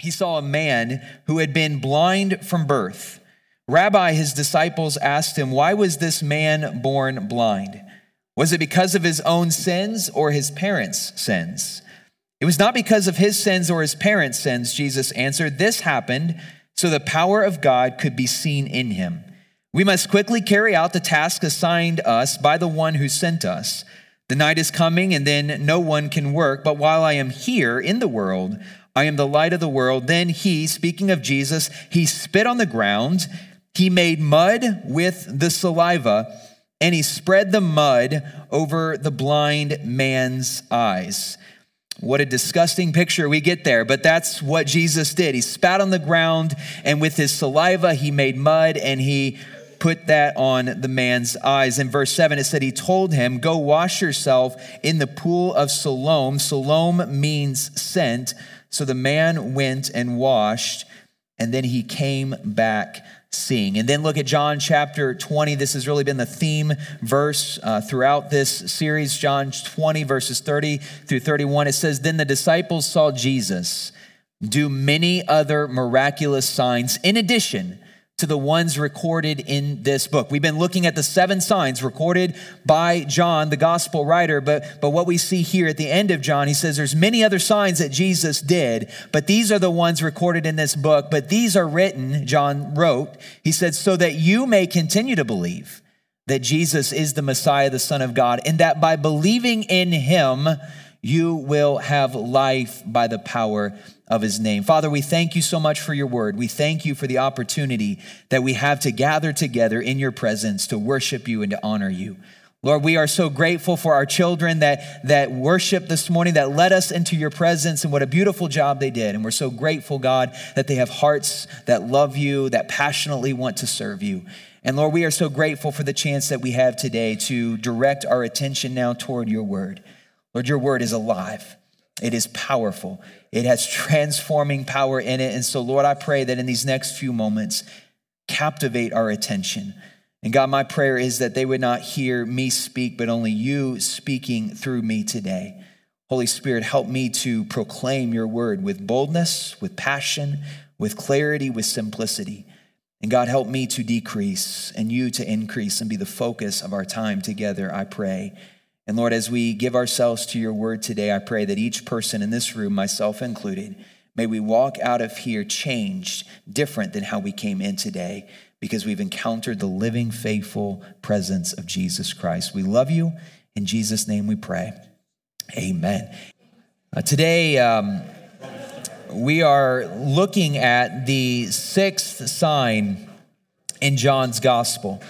he saw a man who had been blind from birth. Rabbi, his disciples asked him, Why was this man born blind? Was it because of his own sins or his parents' sins? It was not because of his sins or his parents' sins, Jesus answered. This happened so the power of God could be seen in him. We must quickly carry out the task assigned us by the one who sent us. The night is coming, and then no one can work. But while I am here in the world, I am the light of the world. Then he, speaking of Jesus, he spit on the ground. He made mud with the saliva, and he spread the mud over the blind man's eyes. What a disgusting picture we get there, but that's what Jesus did. He spat on the ground, and with his saliva, he made mud and he put that on the man's eyes. In verse 7, it said, He told him, Go wash yourself in the pool of Siloam. Siloam means sent. So the man went and washed, and then he came back seeing. And then look at John chapter 20. This has really been the theme verse uh, throughout this series. John 20, verses 30 through 31. It says, Then the disciples saw Jesus do many other miraculous signs in addition to the ones recorded in this book. We've been looking at the seven signs recorded by John, the gospel writer, but, but what we see here at the end of John, he says there's many other signs that Jesus did, but these are the ones recorded in this book. But these are written, John wrote, he said, so that you may continue to believe that Jesus is the Messiah, the Son of God, and that by believing in him, you will have life by the power of his name. Father, we thank you so much for your word. We thank you for the opportunity that we have to gather together in your presence to worship you and to honor you. Lord, we are so grateful for our children that, that worship this morning, that led us into your presence, and what a beautiful job they did. And we're so grateful, God, that they have hearts that love you, that passionately want to serve you. And Lord, we are so grateful for the chance that we have today to direct our attention now toward your word. Lord, your word is alive. It is powerful. It has transforming power in it. And so, Lord, I pray that in these next few moments, captivate our attention. And God, my prayer is that they would not hear me speak, but only you speaking through me today. Holy Spirit, help me to proclaim your word with boldness, with passion, with clarity, with simplicity. And God, help me to decrease and you to increase and be the focus of our time together, I pray. And Lord, as we give ourselves to your word today, I pray that each person in this room, myself included, may we walk out of here changed, different than how we came in today, because we've encountered the living, faithful presence of Jesus Christ. We love you. In Jesus' name we pray. Amen. Uh, today, um, we are looking at the sixth sign in John's gospel.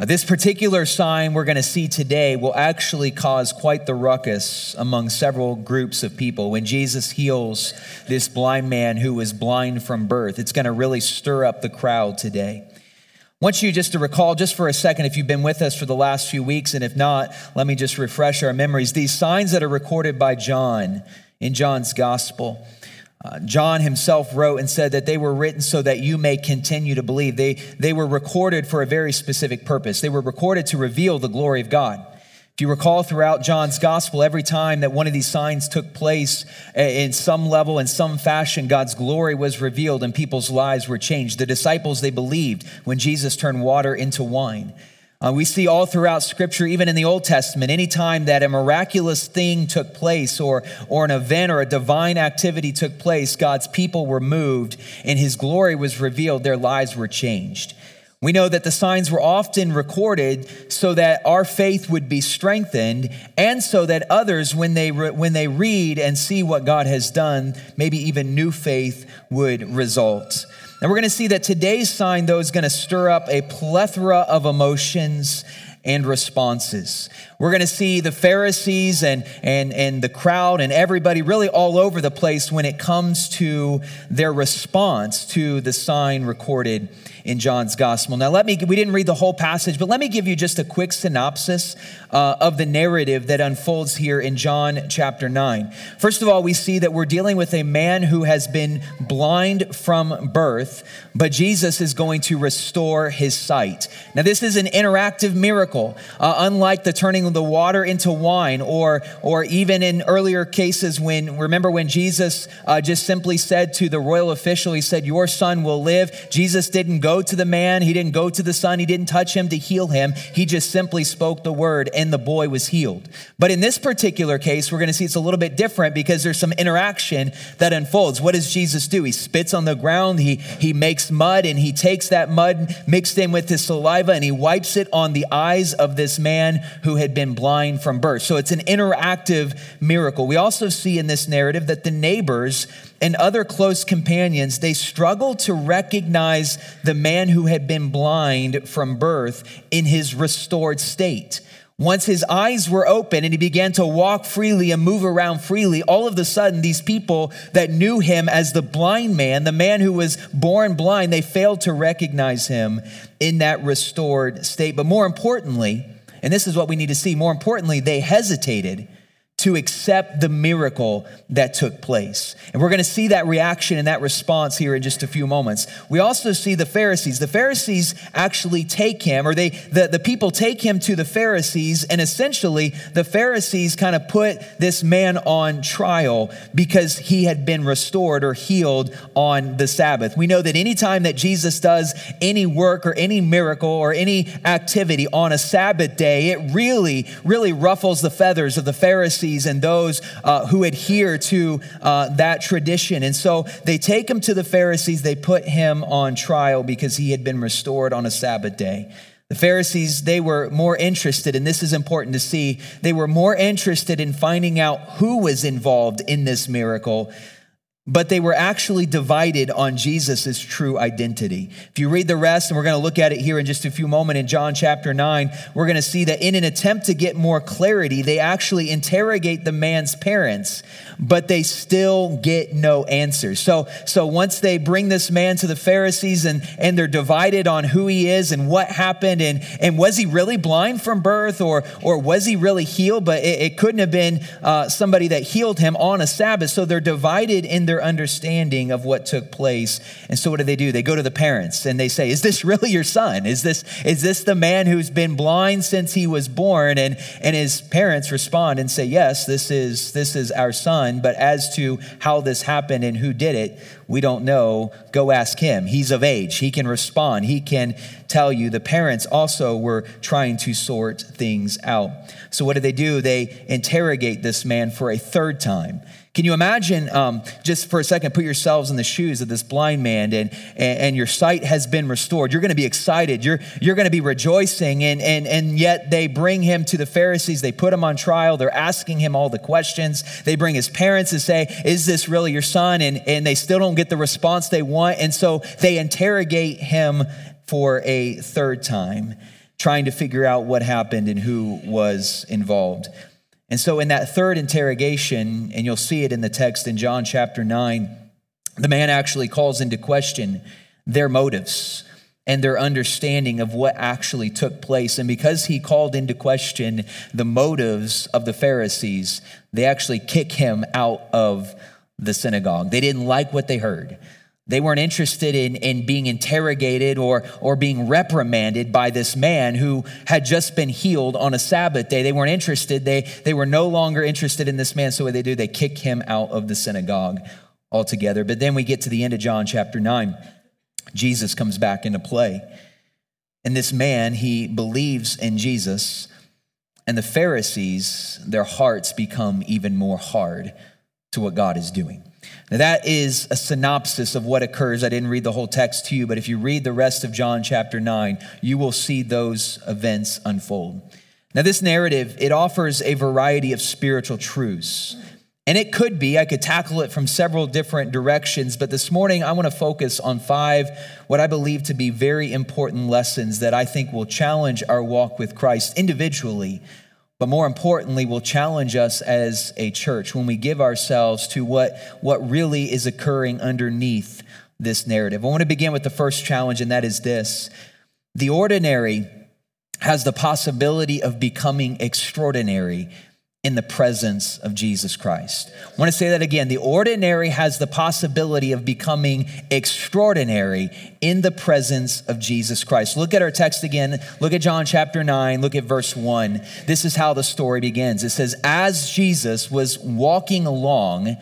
Uh, this particular sign we're going to see today will actually cause quite the ruckus among several groups of people. When Jesus heals this blind man who was blind from birth, it's going to really stir up the crowd today. I want you just to recall, just for a second, if you've been with us for the last few weeks, and if not, let me just refresh our memories. These signs that are recorded by John in John's gospel. Uh, John himself wrote and said that they were written so that you may continue to believe. They, they were recorded for a very specific purpose. They were recorded to reveal the glory of God. If you recall throughout John's gospel, every time that one of these signs took place uh, in some level, in some fashion, God's glory was revealed and people's lives were changed. The disciples, they believed when Jesus turned water into wine. Uh, we see all throughout Scripture, even in the Old Testament, anytime that a miraculous thing took place or, or an event or a divine activity took place, God's people were moved and His glory was revealed, their lives were changed. We know that the signs were often recorded so that our faith would be strengthened and so that others, when they, re- when they read and see what God has done, maybe even new faith would result. And we're going to see that today's sign, though, is going to stir up a plethora of emotions and responses. We're going to see the Pharisees and, and, and the crowd and everybody really all over the place when it comes to their response to the sign recorded in John's gospel. Now, let me, we didn't read the whole passage, but let me give you just a quick synopsis uh, of the narrative that unfolds here in John chapter 9. First of all, we see that we're dealing with a man who has been blind from birth, but Jesus is going to restore his sight. Now, this is an interactive miracle uh, unlike the turning the water into wine, or, or even in earlier cases when, remember when Jesus uh, just simply said to the royal official, He said, Your son will live. Jesus didn't go to the man, He didn't go to the son, He didn't touch him to heal him. He just simply spoke the word, and the boy was healed. But in this particular case, we're going to see it's a little bit different because there's some interaction that unfolds. What does Jesus do? He spits on the ground, he, he makes mud, and he takes that mud mixed in with his saliva and he wipes it on the eyes of this man who had been blind from birth. So it's an interactive miracle. We also see in this narrative that the neighbors and other close companions, they struggle to recognize the man who had been blind from birth in his restored state. Once his eyes were open and he began to walk freely and move around freely, all of a sudden, these people that knew him as the blind man, the man who was born blind, they failed to recognize him in that restored state. But more importantly, and this is what we need to see, more importantly, they hesitated to accept the miracle that took place. And we're going to see that reaction and that response here in just a few moments. We also see the Pharisees. The Pharisees actually take him, or they the, the people take him to the Pharisees, and essentially the Pharisees kind of put this man on trial because he had been restored or healed on the Sabbath. We know that anytime that Jesus does any work or any miracle or any activity on a Sabbath day, it really, really ruffles the feathers of the Pharisees Pharisees and those uh, who adhere to uh, that tradition. And so they take him to the Pharisees, they put him on trial because he had been restored on a Sabbath day. The Pharisees, they were more interested, and this is important to see, they were more interested in finding out who was involved in this miracle but they were actually divided on Jesus' true identity. If you read the rest, and we're going to look at it here in just a few moments in John chapter 9, we're going to see that in an attempt to get more clarity, they actually interrogate the man's parents, but they still get no answers. So, so once they bring this man to the Pharisees and, and they're divided on who he is and what happened, and, and was he really blind from birth or, or was he really healed? But it, it couldn't have been uh, somebody that healed him on a Sabbath. So they're divided in their understanding of what took place. And so what do they do? They go to the parents and they say, Is this really your son? Is this, is this the man who's been blind since he was born? And, and his parents respond and say, Yes, this is, this is our son. But as to how this happened and who did it, we don't know. Go ask him. He's of age. He can respond. He can tell you. The parents also were trying to sort things out. So what do they do? They interrogate this man for a third time. Can you imagine, um, just for a second, put yourselves in the shoes of this blind man and, and, your sight has been restored? You're going to be excited. You're, you're going to be rejoicing. And, and, and yet they bring him to the Pharisees. They put him on trial. They're asking him all the questions. They bring his parents and say, Is this really your son? And, and they still don't get the response they want. And so they interrogate him for a third time, trying to figure out what happened and who was involved. And so, in that third interrogation, and you'll see it in the text in John chapter 9, the man actually calls into question their motives and their understanding of what actually took place. And because he called into question the motives of the Pharisees, they actually kick him out of the synagogue. They didn't like what they heard. They weren't interested in, in being interrogated or, or being reprimanded by this man who had just been healed on a Sabbath day. They weren't interested. They, they were no longer interested in this man. So what they do, they kick him out of the synagogue altogether. But then we get to the end of John chapter 9. Jesus comes back into play. And this man, he believes in Jesus. And the Pharisees, their hearts become even more hard to what God is doing. Now, that is a synopsis of what occurs. I didn't read the whole text to you, but if you read the rest of John chapter 9, you will see those events unfold. Now, this narrative, it offers a variety of spiritual truths. And it could be, I could tackle it from several different directions, but this morning I want to focus on five, what I believe to be very important lessons that I think will challenge our walk with Christ individually, but more importantly, will challenge us as a church when we give ourselves to what, what really is occurring underneath this narrative. I want to begin with the first challenge, and that is this the ordinary has the possibility of becoming extraordinary in the presence of Jesus Christ. I want to say that again. The ordinary has the possibility of becoming extraordinary in the presence of Jesus Christ. Look at our text again. Look at John chapter 9. Look at verse 1. This is how the story begins. It says, As Jesus was walking along,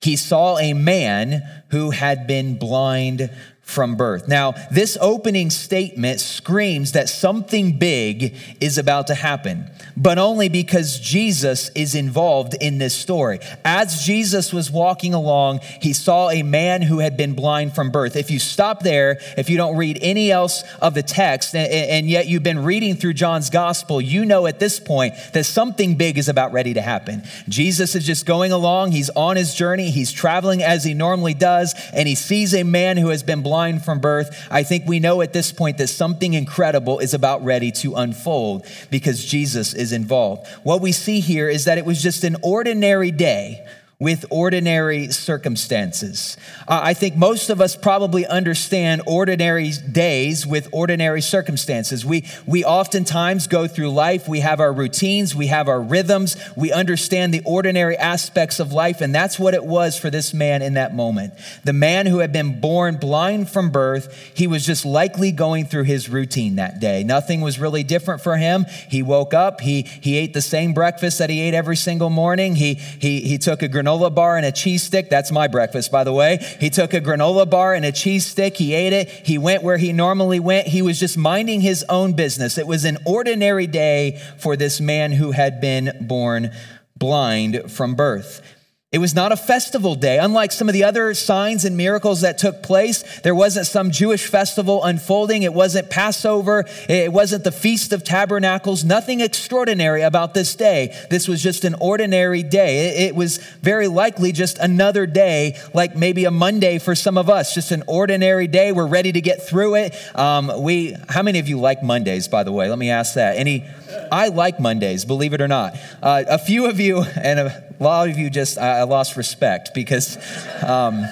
he saw a man who had been blind from birth. Now, this opening statement screams that something big is about to happen, but only because Jesus is involved in this story. As Jesus was walking along, he saw a man who had been blind from birth. If you stop there, if you don't read any else of the text, and yet you've been reading through John's gospel, you know at this point that something big is about ready to happen. Jesus is just going along, he's on his journey, he's traveling as he normally does, and he sees a man who has been blind blind from birth, I think we know at this point that something incredible is about ready to unfold because Jesus is involved. What we see here is that it was just an ordinary day with ordinary circumstances. Uh, I think most of us probably understand ordinary days with ordinary circumstances. We, we oftentimes go through life, we have our routines, we have our rhythms, we understand the ordinary aspects of life, and that's what it was for this man in that moment. The man who had been born blind from birth, he was just likely going through his routine that day. Nothing was really different for him. He woke up, he, he ate the same breakfast that he ate every single morning, he, he, he took a granola granola bar and a cheese stick. That's my breakfast, by the way. He took a granola bar and a cheese stick. He ate it. He went where he normally went. He was just minding his own business. It was an ordinary day for this man who had been born blind from birth. It was not a festival day. Unlike some of the other signs and miracles that took place, there wasn't some Jewish festival unfolding. It wasn't Passover. It wasn't the Feast of Tabernacles. Nothing extraordinary about this day. This was just an ordinary day. It was very likely just another day, like maybe a Monday for some of us, just an ordinary day. We're ready to get through it. Um, we, how many of you like Mondays, by the way? Let me ask that. Any, I like Mondays, believe it or not. Uh, a few of you, and a lot of you just, I, I lost respect because, um,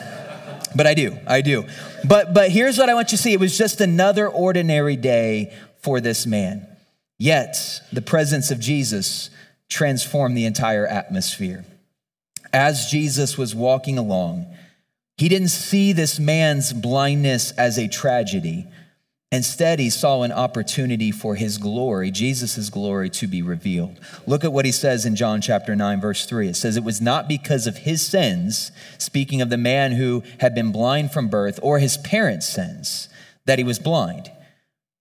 but I do, I do. But, but here's what I want you to see it was just another ordinary day for this man. Yet, the presence of Jesus transformed the entire atmosphere. As Jesus was walking along, he didn't see this man's blindness as a tragedy. Instead, he saw an opportunity for his glory, Jesus' glory, to be revealed. Look at what he says in John chapter 9, verse 3. It says, It was not because of his sins, speaking of the man who had been blind from birth, or his parents' sins, that he was blind.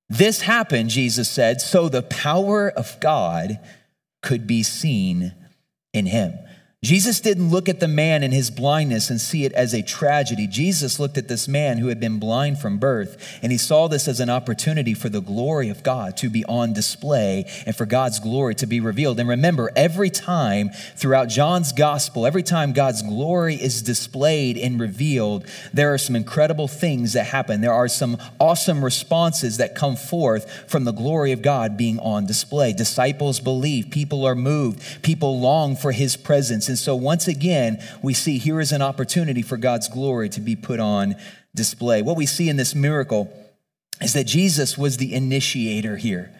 This happened, Jesus said, so the power of God could be seen in him. Jesus didn't look at the man in his blindness and see it as a tragedy. Jesus looked at this man who had been blind from birth, and he saw this as an opportunity for the glory of God to be on display and for God's glory to be revealed. And remember, every time throughout John's gospel, every time God's glory is displayed and revealed, there are some incredible things that happen. There are some awesome responses that come forth from the glory of God being on display. Disciples believe, people are moved, people long for his presence. And so, once again, we see here is an opportunity for God's glory to be put on display. What we see in this miracle is that Jesus was the initiator here.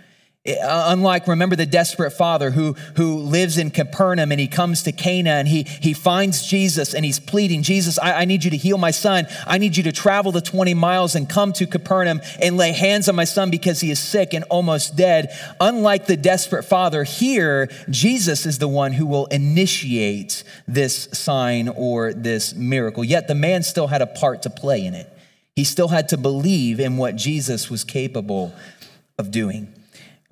Uh, unlike, remember the desperate father who, who lives in Capernaum and he comes to Cana and he, he finds Jesus and he's pleading, Jesus, I, I need you to heal my son. I need you to travel the 20 miles and come to Capernaum and lay hands on my son because he is sick and almost dead. Unlike the desperate father, here, Jesus is the one who will initiate this sign or this miracle. Yet the man still had a part to play in it. He still had to believe in what Jesus was capable of doing.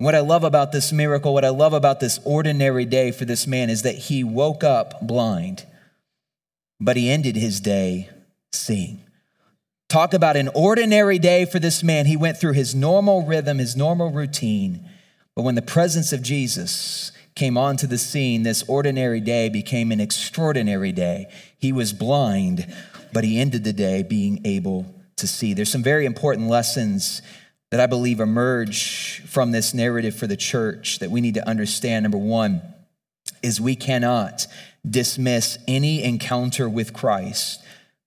What I love about this miracle, what I love about this ordinary day for this man is that he woke up blind, but he ended his day seeing. Talk about an ordinary day for this man. He went through his normal rhythm, his normal routine. But when the presence of Jesus came onto the scene, this ordinary day became an extraordinary day. He was blind, but he ended the day being able to see. There's some very important lessons that I believe emerge from this narrative for the church that we need to understand. Number one is we cannot dismiss any encounter with Christ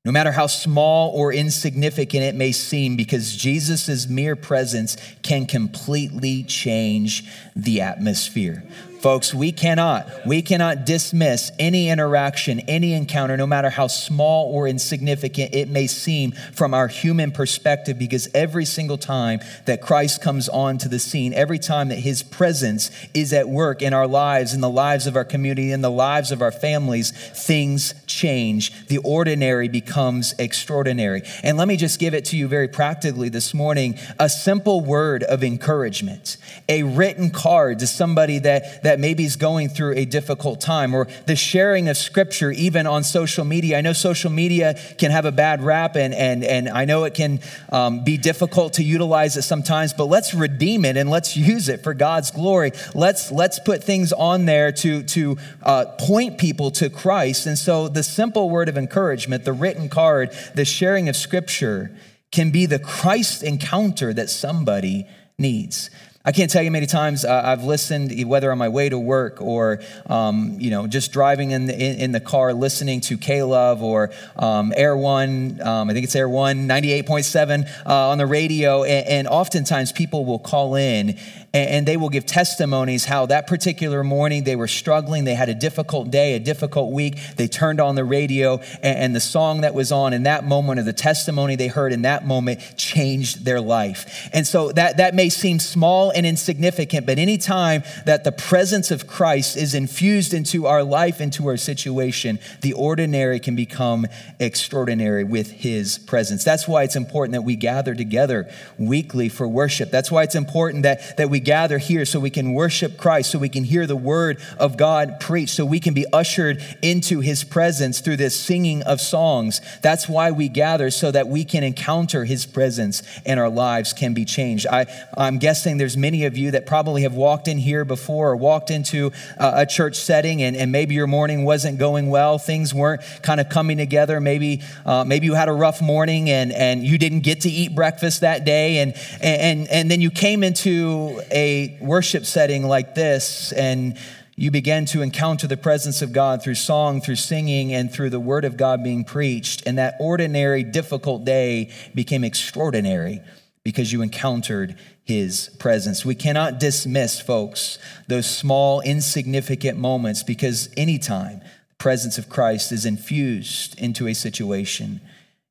no matter how small or insignificant it may seem, because Jesus' mere presence can completely change the atmosphere. Folks, we cannot, we cannot dismiss any interaction, any encounter, no matter how small or insignificant it may seem from our human perspective, because every single time that Christ comes onto the scene, every time that his presence is at work in our lives, in the lives of our community, in the lives of our families, things change. The ordinary becomes extraordinary. And let me just give it to you very practically this morning a simple word of encouragement, a written card to somebody that that maybe is going through a difficult time, or the sharing of scripture, even on social media. I know social media can have a bad rap, and, and, and I know it can um, be difficult to utilize it sometimes, but let's redeem it and let's use it for God's glory. Let's, let's put things on there to, to uh, point people to Christ. And so the simple word of encouragement, the written card, the sharing of scripture can be the Christ encounter that somebody needs. I can't tell you many times uh, I've listened, whether on my way to work or, um, you know, just driving in the, in, in, the car, listening to K-Love or um, Air One, um, I think it's Air One, 98.7 uh, on the radio. And, and, oftentimes people will call in and, they will give testimonies how that particular morning they were struggling. They had a difficult day, a difficult week. They turned on the radio and, and the song that was on in that moment or the testimony they heard in that moment changed their life. And so that, that may seem small and insignificant, but anytime that the presence of Christ is infused into our life, into our situation, the ordinary can become extraordinary with his presence. That's why it's important that we gather together weekly for worship. That's why it's important that, that we gather here so we can worship Christ, so we can hear the word of God preached, so we can be ushered into his presence through this singing of songs. That's why we gather, so that we can encounter his presence and our lives can be changed. I, I'm guessing there's many of you that probably have walked in here before or walked into a, a church setting and, and, maybe your morning wasn't going well. Things weren't kind of coming together. Maybe, uh, maybe you had a rough morning and, and you didn't get to eat breakfast that day. And, and, and then you came into a worship setting like this and you begin to encounter the presence of God through song, through singing, and through the word of God being preached. And that ordinary, difficult day became extraordinary because you encountered his presence. We cannot dismiss, folks, those small, insignificant moments because anytime the presence of Christ is infused into a situation,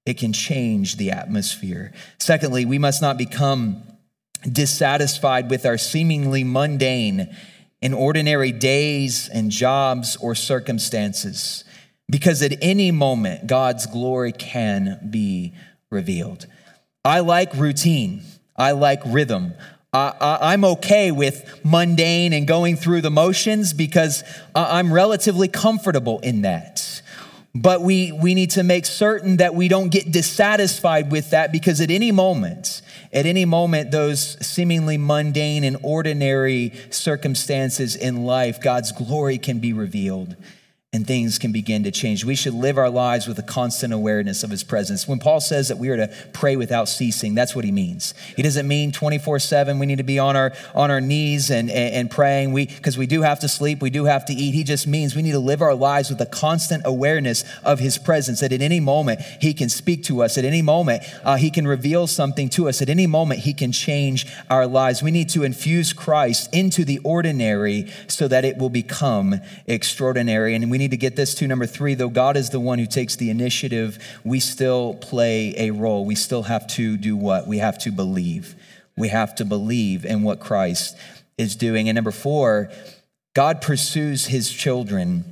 it can change the atmosphere. Secondly, we must not become dissatisfied with our seemingly mundane and ordinary days and jobs or circumstances, because at any moment, God's glory can be revealed. I like routine, I like rhythm. I, am okay with mundane and going through the motions because I'm relatively comfortable in that. But we, we need to make certain that we don't get dissatisfied with that because at any moment, at any moment, those seemingly mundane and ordinary circumstances in life, God's glory can be revealed and things can begin to change. We should live our lives with a constant awareness of his presence. When Paul says that we are to pray without ceasing, that's what he means. He doesn't mean 24-7 we need to be on our on our knees and, and, and praying we because we do have to sleep, we do have to eat. He just means we need to live our lives with a constant awareness of his presence that at any moment he can speak to us, at any moment uh, he can reveal something to us, at any moment he can change our lives. We need to infuse Christ into the ordinary so that it will become extraordinary. And we need need to get this to number three, though God is the one who takes the initiative, we still play a role. We still have to do what? We have to believe. We have to believe in what Christ is doing. And number four, God pursues his children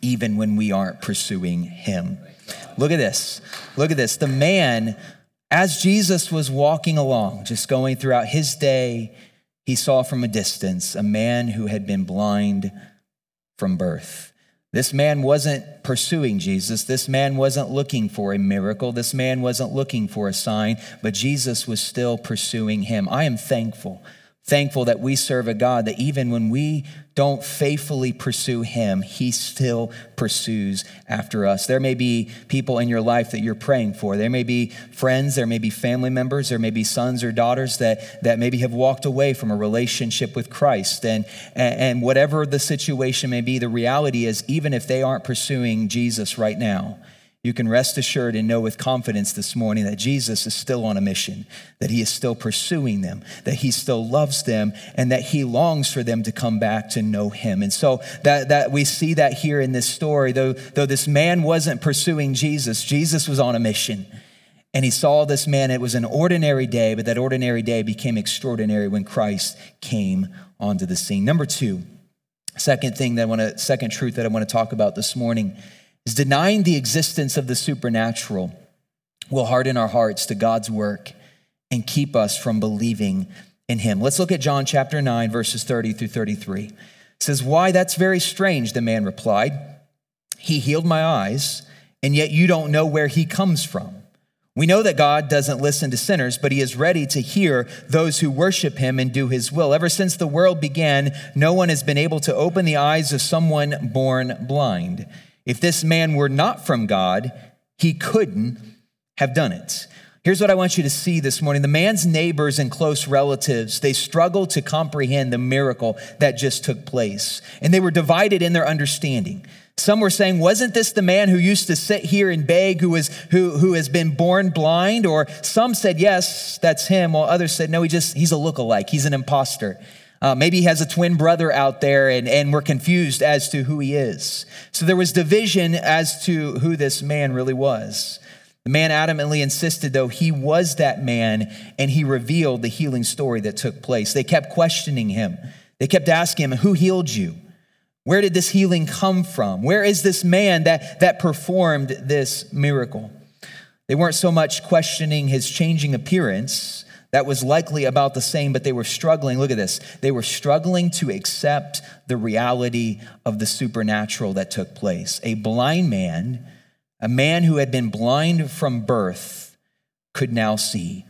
even when we aren't pursuing him. Look at this. Look at this. The man, as Jesus was walking along, just going throughout his day, he saw from a distance a man who had been blind from birth. This man wasn't pursuing Jesus. This man wasn't looking for a miracle. This man wasn't looking for a sign, but Jesus was still pursuing him. I am thankful Thankful that we serve a God that even when we don't faithfully pursue Him, He still pursues after us. There may be people in your life that you're praying for. There may be friends, there may be family members, there may be sons or daughters that, that maybe have walked away from a relationship with Christ. And, and whatever the situation may be, the reality is, even if they aren't pursuing Jesus right now, you can rest assured and know with confidence this morning that Jesus is still on a mission, that he is still pursuing them, that he still loves them, and that he longs for them to come back to know him. And so that, that we see that here in this story, though, though this man wasn't pursuing Jesus, Jesus was on a mission. And he saw this man. It was an ordinary day, but that ordinary day became extraordinary when Christ came onto the scene. Number two, second thing that I want to, second truth that I want to talk about this morning is denying the existence of the supernatural will harden our hearts to God's work and keep us from believing in him. Let's look at John chapter 9, verses 30 through 33. It says, Why, that's very strange, the man replied. He healed my eyes, and yet you don't know where he comes from. We know that God doesn't listen to sinners, but he is ready to hear those who worship him and do his will. Ever since the world began, no one has been able to open the eyes of someone born blind. If this man were not from God, he couldn't have done it. Here's what I want you to see this morning. The man's neighbors and close relatives, they struggled to comprehend the miracle that just took place. And they were divided in their understanding. Some were saying, wasn't this the man who used to sit here and beg, who, was, who, who has been born blind? Or some said, yes, that's him. While others said, no, he just, he's a look-alike. He's an impostor. Uh, maybe he has a twin brother out there and, and we're confused as to who he is. So there was division as to who this man really was. The man adamantly insisted, though, he was that man and he revealed the healing story that took place. They kept questioning him. They kept asking him, Who healed you? Where did this healing come from? Where is this man that, that performed this miracle? They weren't so much questioning his changing appearance that was likely about the same, but they were struggling. Look at this. They were struggling to accept the reality of the supernatural that took place. A blind man, a man who had been blind from birth, could now see.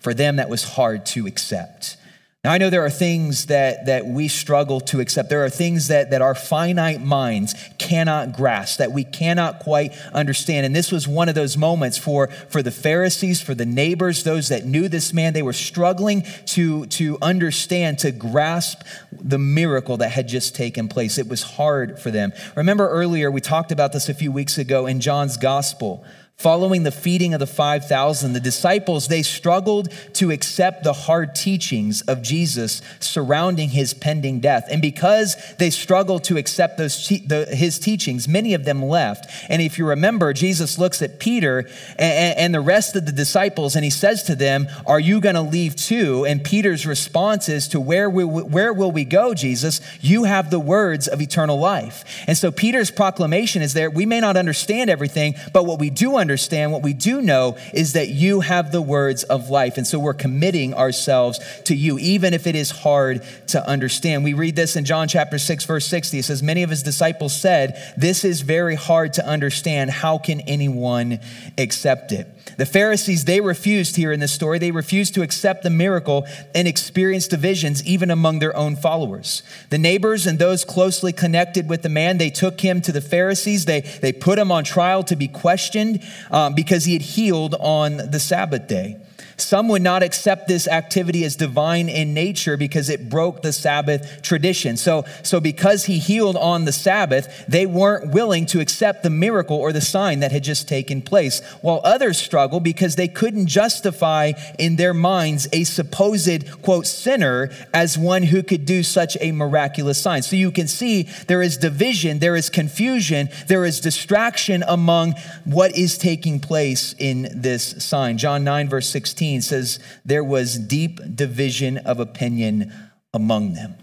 For them, that was hard to accept. Now, I know there are things that, that we struggle to accept. There are things that, that our finite minds cannot grasp, that we cannot quite understand. And this was one of those moments for, for the Pharisees, for the neighbors, those that knew this man. They were struggling to, to understand, to grasp the miracle that had just taken place. It was hard for them. Remember earlier, we talked about this a few weeks ago in John's gospel Following the feeding of the 5,000, the disciples, they struggled to accept the hard teachings of Jesus surrounding his pending death. And because they struggled to accept those, the, his teachings, many of them left. And if you remember, Jesus looks at Peter and, and the rest of the disciples and he says to them, Are you going to leave too? And Peter's response is to where, we, where will we go, Jesus? You have the words of eternal life. And so Peter's proclamation is there. We may not understand everything, but what we do understand, what we do know is that you have the words of life. And so we're committing ourselves to you, even if it is hard to understand. We read this in John chapter 6, verse 60. It says, Many of his disciples said, This is very hard to understand. How can anyone accept it? The Pharisees, they refused here in this story, they refused to accept the miracle and experienced divisions even among their own followers. The neighbors and those closely connected with the man, they took him to the Pharisees. They, they put him on trial to be questioned um, because he had healed on the Sabbath day. Some would not accept this activity as divine in nature because it broke the Sabbath tradition. So, so because he healed on the Sabbath, they weren't willing to accept the miracle or the sign that had just taken place. While others struggle because they couldn't justify in their minds a supposed, quote, sinner as one who could do such a miraculous sign. So you can see there is division, there is confusion, there is distraction among what is taking place in this sign. John 9, verse 16 16 says, There was deep division of opinion among them.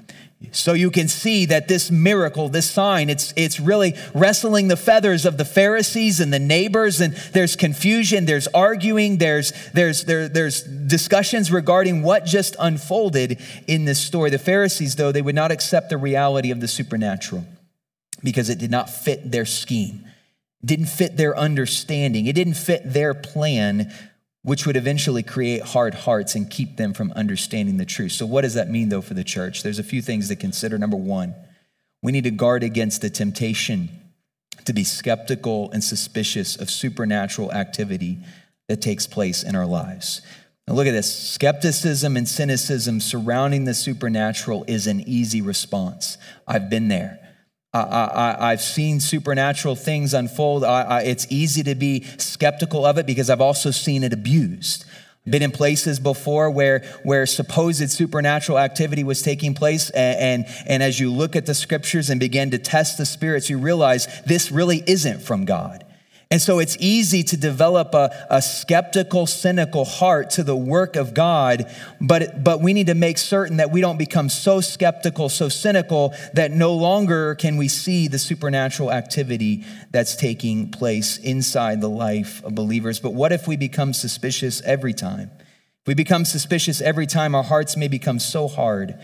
So you can see that this miracle, this sign, it's, it's really wrestling the feathers of the Pharisees and the neighbors, and there's confusion, there's arguing, there's, there's, there, there's discussions regarding what just unfolded in this story. The Pharisees, though, they would not accept the reality of the supernatural because it did not fit their scheme, didn't fit their understanding, it didn't fit their plan which would eventually create hard hearts and keep them from understanding the truth. So, what does that mean, though, for the church? There's a few things to consider. Number one, we need to guard against the temptation to be skeptical and suspicious of supernatural activity that takes place in our lives. Now, look at this skepticism and cynicism surrounding the supernatural is an easy response. I've been there. I, have seen supernatural things unfold. I, I, it's easy to be skeptical of it because I've also seen it abused. Been in places before where, where supposed supernatural activity was taking place. And, and, and as you look at the scriptures and begin to test the spirits, you realize this really isn't from God. And so it's easy to develop a, a, skeptical, cynical heart to the work of God, but, but we need to make certain that we don't become so skeptical, so cynical, that no longer can we see the supernatural activity that's taking place inside the life of believers. But what if we become suspicious every time? If we become suspicious every time, our hearts may become so hard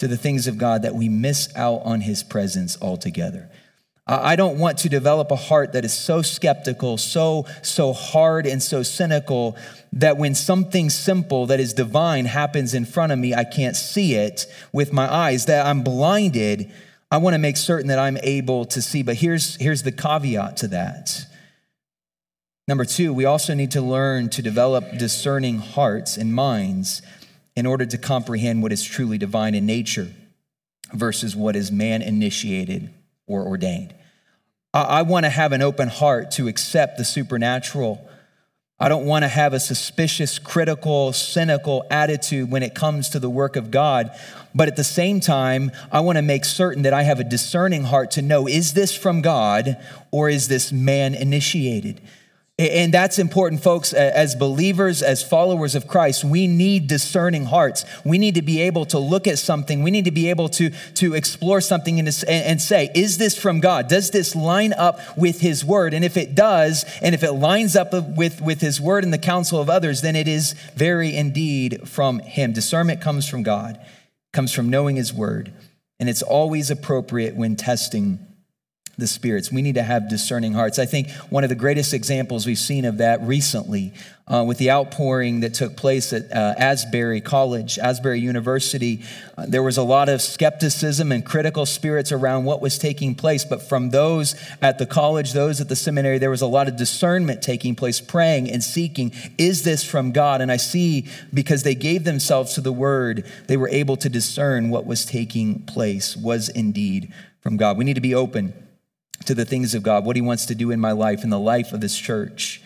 to the things of God that we miss out on his presence altogether. I don't want to develop a heart that is so skeptical, so, so hard and so cynical that when something simple that is divine happens in front of me, I can't see it with my eyes, that I'm blinded. I want to make certain that I'm able to see. But here's, here's the caveat to that. Number two, we also need to learn to develop discerning hearts and minds in order to comprehend what is truly divine in nature versus what is man initiated or ordained. I want to have an open heart to accept the supernatural. I don't want to have a suspicious, critical, cynical attitude when it comes to the work of God. But at the same time, I want to make certain that I have a discerning heart to know is this from God or is this man initiated? And that's important, folks. As believers, as followers of Christ, we need discerning hearts. We need to be able to look at something. We need to be able to, to explore something and, and say, is this from God? Does this line up with His word? And if it does, and if it lines up with, with His word and the counsel of others, then it is very indeed from Him. Discernment comes from God, comes from knowing His word. And it's always appropriate when testing the spirits. We need to have discerning hearts. I think one of the greatest examples we've seen of that recently uh, with the outpouring that took place at uh, Asbury College, Asbury University, uh, there was a lot of skepticism and critical spirits around what was taking place. But from those at the college, those at the seminary, there was a lot of discernment taking place, praying and seeking, is this from God? And I see because they gave themselves to the word, they were able to discern what was taking place was indeed from God. We need to be open to the things of God, what He wants to do in my life, in the life of this church.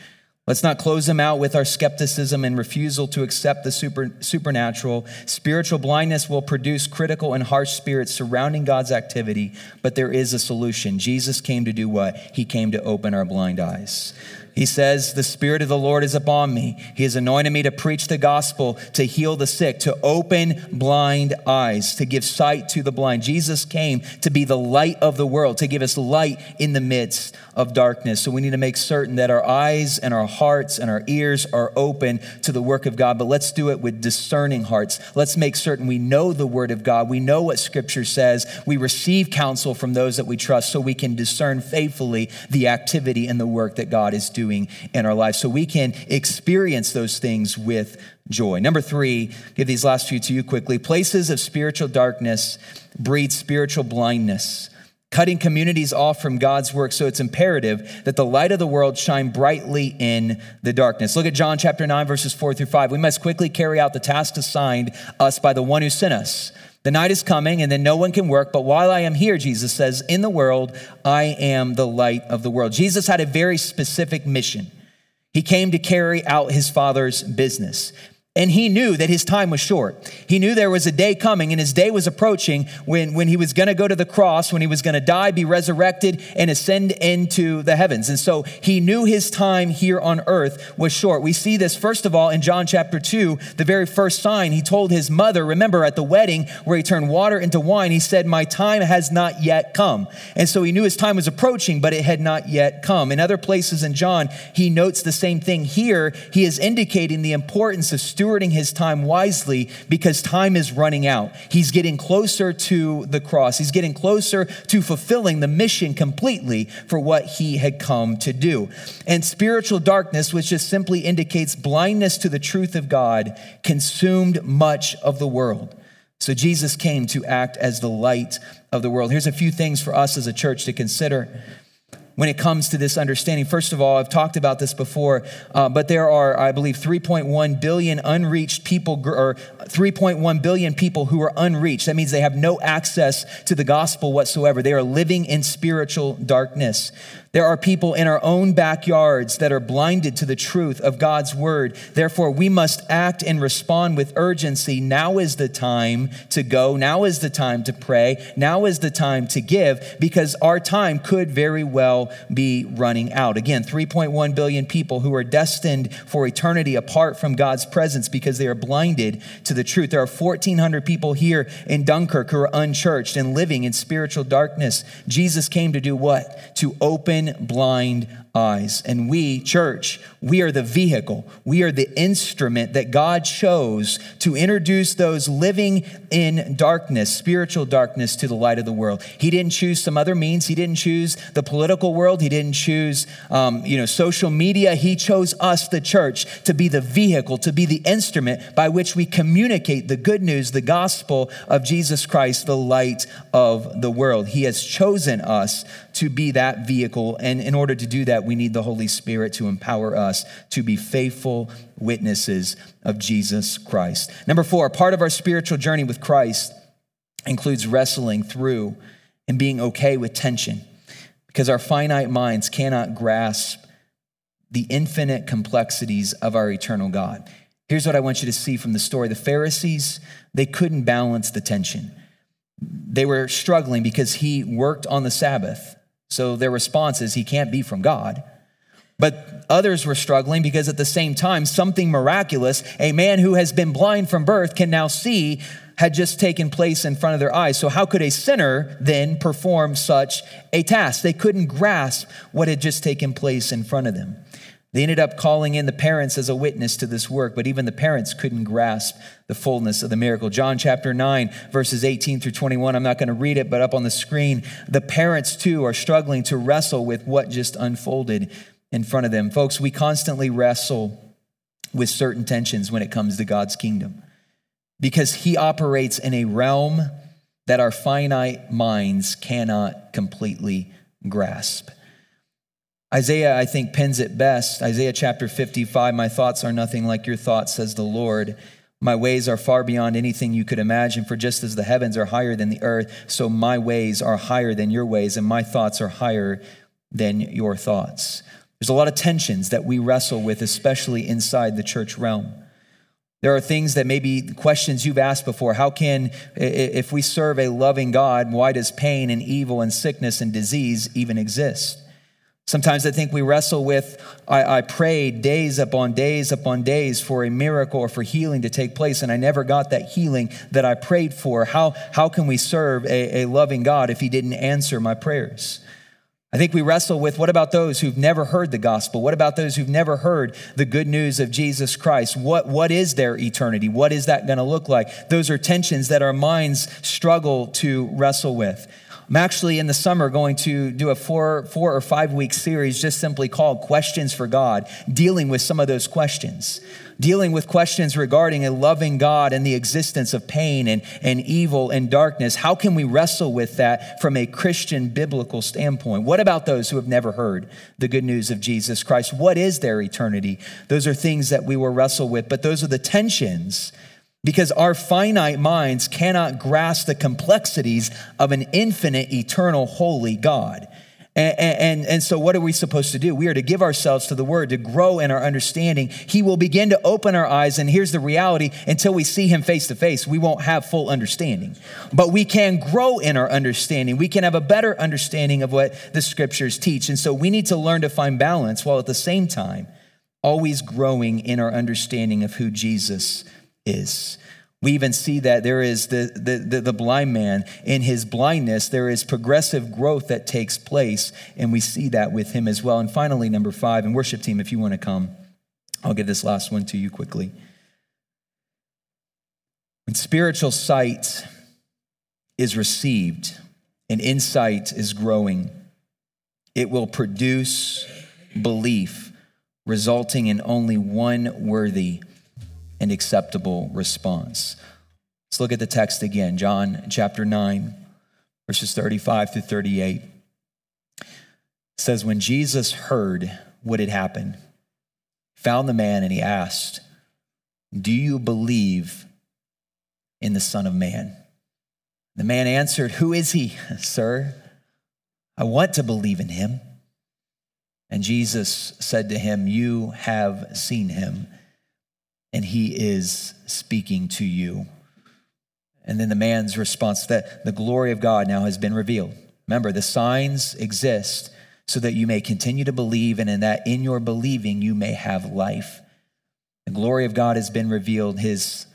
Let's not close them out with our skepticism and refusal to accept the super, supernatural. Spiritual blindness will produce critical and harsh spirits surrounding God's activity, but there is a solution. Jesus came to do what? He came to open our blind eyes. He says, The Spirit of the Lord is upon me. He has anointed me to preach the gospel, to heal the sick, to open blind eyes, to give sight to the blind. Jesus came to be the light of the world, to give us light in the midst of darkness. So we need to make certain that our eyes and our hearts and our ears are open to the work of God. But let's do it with discerning hearts. Let's make certain we know the word of God. We know what scripture says. We receive counsel from those that we trust so we can discern faithfully the activity and the work that God is doing doing in our lives so we can experience those things with joy. Number three, give these last few to you quickly. Places of spiritual darkness breed spiritual blindness cutting communities off from God's work. So it's imperative that the light of the world shine brightly in the darkness. Look at John chapter 9, verses 4 through 5. We must quickly carry out the task assigned us by the one who sent us. The night is coming, and then no one can work. But while I am here, Jesus says, in the world, I am the light of the world. Jesus had a very specific mission. He came to carry out his Father's business. And he knew that his time was short. He knew there was a day coming and his day was approaching when, when he was going to go to the cross, when he was going to die, be resurrected, and ascend into the heavens. And so he knew his time here on earth was short. We see this, first of all, in John chapter 2, the very first sign. He told his mother, remember at the wedding where he turned water into wine, he said, My time has not yet come. And so he knew his time was approaching, but it had not yet come. In other places in John, he notes the same thing. Here, he is indicating the importance of stewardship stewarding his time wisely because time is running out. He's getting closer to the cross, he's getting closer to fulfilling the mission completely for what he had come to do. And spiritual darkness, which just simply indicates blindness to the truth of God, consumed much of the world. So Jesus came to act as the light of the world. Here's a few things for us as a church to consider. When it comes to this understanding. First of all, I've talked about this before, uh, but there are, I believe, 3.1 billion unreached people, or 3.1 billion people who are unreached. That means they have no access to the gospel whatsoever. They are living in spiritual darkness. There are people in our own backyards that are blinded to the truth of God's word. Therefore, we must act and respond with urgency. Now is the time to go. Now is the time to pray. Now is the time to give because our time could very well be running out. Again, 3.1 billion people who are destined for eternity apart from God's presence because they are blinded to the truth. There are 1,400 people here in Dunkirk who are unchurched and living in spiritual darkness. Jesus came to do what? To open blind eyes. And we, church, we are the vehicle, we are the instrument that God chose to introduce those living in darkness, spiritual darkness, to the light of the world. He didn't choose some other means. He didn't choose the political world. He didn't choose, um, you know, social media. He chose us, the church, to be the vehicle, to be the instrument by which we communicate the good news, the gospel of Jesus Christ, the light of the world. He has chosen us to be that vehicle. And in order to do that, we need the Holy Spirit to empower us to be faithful witnesses of Jesus Christ. Number four, part of our spiritual journey with Christ includes wrestling through and being okay with tension because our finite minds cannot grasp the infinite complexities of our eternal God. Here's what I want you to see from the story. The Pharisees, they couldn't balance the tension. They were struggling because he worked on the Sabbath. So their response is, He can't be from God. But others were struggling because at the same time, something miraculous, a man who has been blind from birth can now see, had just taken place in front of their eyes. So, how could a sinner then perform such a task? They couldn't grasp what had just taken place in front of them. They ended up calling in the parents as a witness to this work, but even the parents couldn't grasp the fullness of the miracle. John chapter 9, verses 18 through 21. I'm not going to read it, but up on the screen, the parents too are struggling to wrestle with what just unfolded in front of them. Folks, we constantly wrestle with certain tensions when it comes to God's kingdom because He operates in a realm that our finite minds cannot completely grasp. Isaiah, I think, pens it best. Isaiah chapter 55 My thoughts are nothing like your thoughts, says the Lord. My ways are far beyond anything you could imagine, for just as the heavens are higher than the earth, so my ways are higher than your ways, and my thoughts are higher than your thoughts. There's a lot of tensions that we wrestle with, especially inside the church realm. There are things that maybe questions you've asked before. How can, if we serve a loving God, why does pain and evil and sickness and disease even exist? Sometimes I think we wrestle with, I, I, prayed days upon days upon days for a miracle or for healing to take place, and I never got that healing that I prayed for. How, how can we serve a, a loving God if He didn't answer my prayers? I think we wrestle with what about those who've never heard the gospel? What about those who've never heard the good news of Jesus Christ? What, what is their eternity? What is that going to look like? Those are tensions that our minds struggle to wrestle with. I'm actually in the summer going to do a four, four or five week series just simply called Questions for God, dealing with some of those questions, dealing with questions regarding a loving God and the existence of pain and, and evil and darkness. How can we wrestle with that from a Christian biblical standpoint? What about those who have never heard the good news of Jesus Christ? What is their eternity? Those are things that we will wrestle with, but those are the tensions because our finite minds cannot grasp the complexities of an infinite, eternal, holy God. And, and, and, so, what are we supposed to do? We are to give ourselves to the Word, to grow in our understanding. He will begin to open our eyes, and here's the reality until we see Him face to face, we won't have full understanding. But we can grow in our understanding. We can have a better understanding of what the Scriptures teach. And so, we need to learn to find balance while at the same time always growing in our understanding of who Jesus is. We even see that there is the, the, the, the, blind man. In his blindness, there is progressive growth that takes place, and we see that with him as well. And finally, number five, and worship team, if you want to come, I'll give this last one to you quickly. When spiritual sight is received and insight is growing, it will produce belief, resulting in only one worthy and acceptable response. Let's look at the text again, John chapter 9, verses 35 through 38. says when Jesus heard what had happened, found the man and he asked, Do you believe in the Son of Man? The man answered, Who is he, sir? I want to believe in him. And Jesus said to him, You have seen him, and he is speaking to you. And then the man's response that the glory of God now has been revealed. Remember, the signs exist so that you may continue to believe, and in that in your believing you may have life. The glory of God has been revealed. His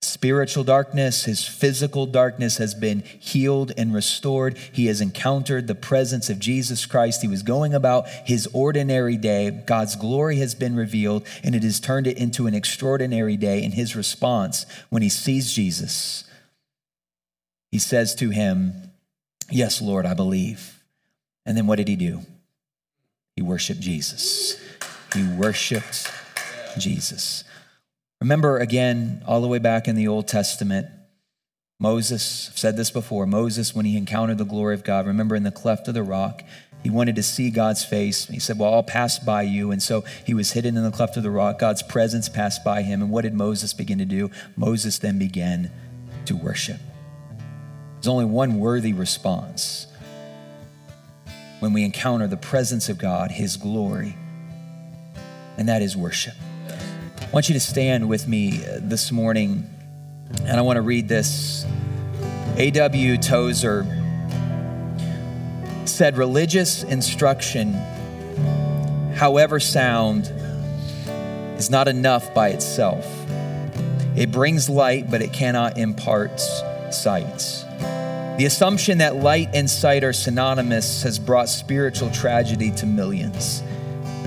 spiritual darkness, his physical darkness has been healed and restored. He has encountered the presence of Jesus Christ. He was going about his ordinary day. God's glory has been revealed, and it has turned it into an extraordinary day. In his response, when he sees Jesus, he says to him, Yes, Lord, I believe. And then what did he do? He worshiped Jesus. He worshiped Jesus. Remember again, all the way back in the Old Testament, Moses, I've said this before, Moses, when he encountered the glory of God, remember in the cleft of the rock, he wanted to see God's face. He said, Well, I'll pass by you. And so he was hidden in the cleft of the rock. God's presence passed by him. And what did Moses begin to do? Moses then began to worship. There's only one worthy response when we encounter the presence of God, His glory, and that is worship. I want you to stand with me uh, this morning, and I want to read this. A.W. Tozer said, Religious instruction, however sound, is not enough by itself. It brings light, but it cannot impart sight. The assumption that light and sight are synonymous has brought spiritual tragedy to millions.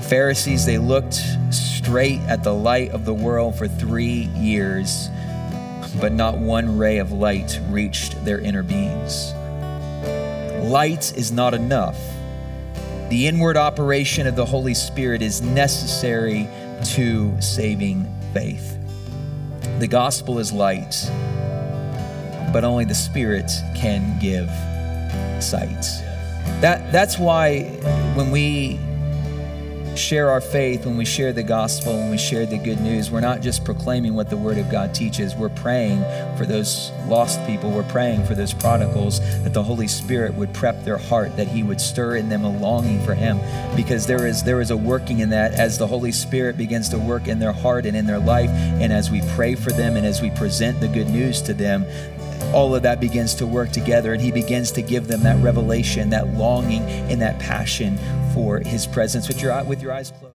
The Pharisees, they looked straight at the light of the world for three years, but not one ray of light reached their inner beings. Light is not enough. The inward operation of the Holy Spirit is necessary to saving faith. The gospel is light but only the Spirit can give sight. That, that's why when we share our faith, when we share the gospel, when we share the good news, we're not just proclaiming what the Word of God teaches. We're praying for those lost people. We're praying for those prodigals that the Holy Spirit would prep their heart, that He would stir in them a longing for Him. Because there is there is a working in that as the Holy Spirit begins to work in their heart and in their life, and as we pray for them and as we present the good news to them, all of that begins to work together and he begins to give them that revelation, that longing, and that passion for his presence with your, with your eyes closed.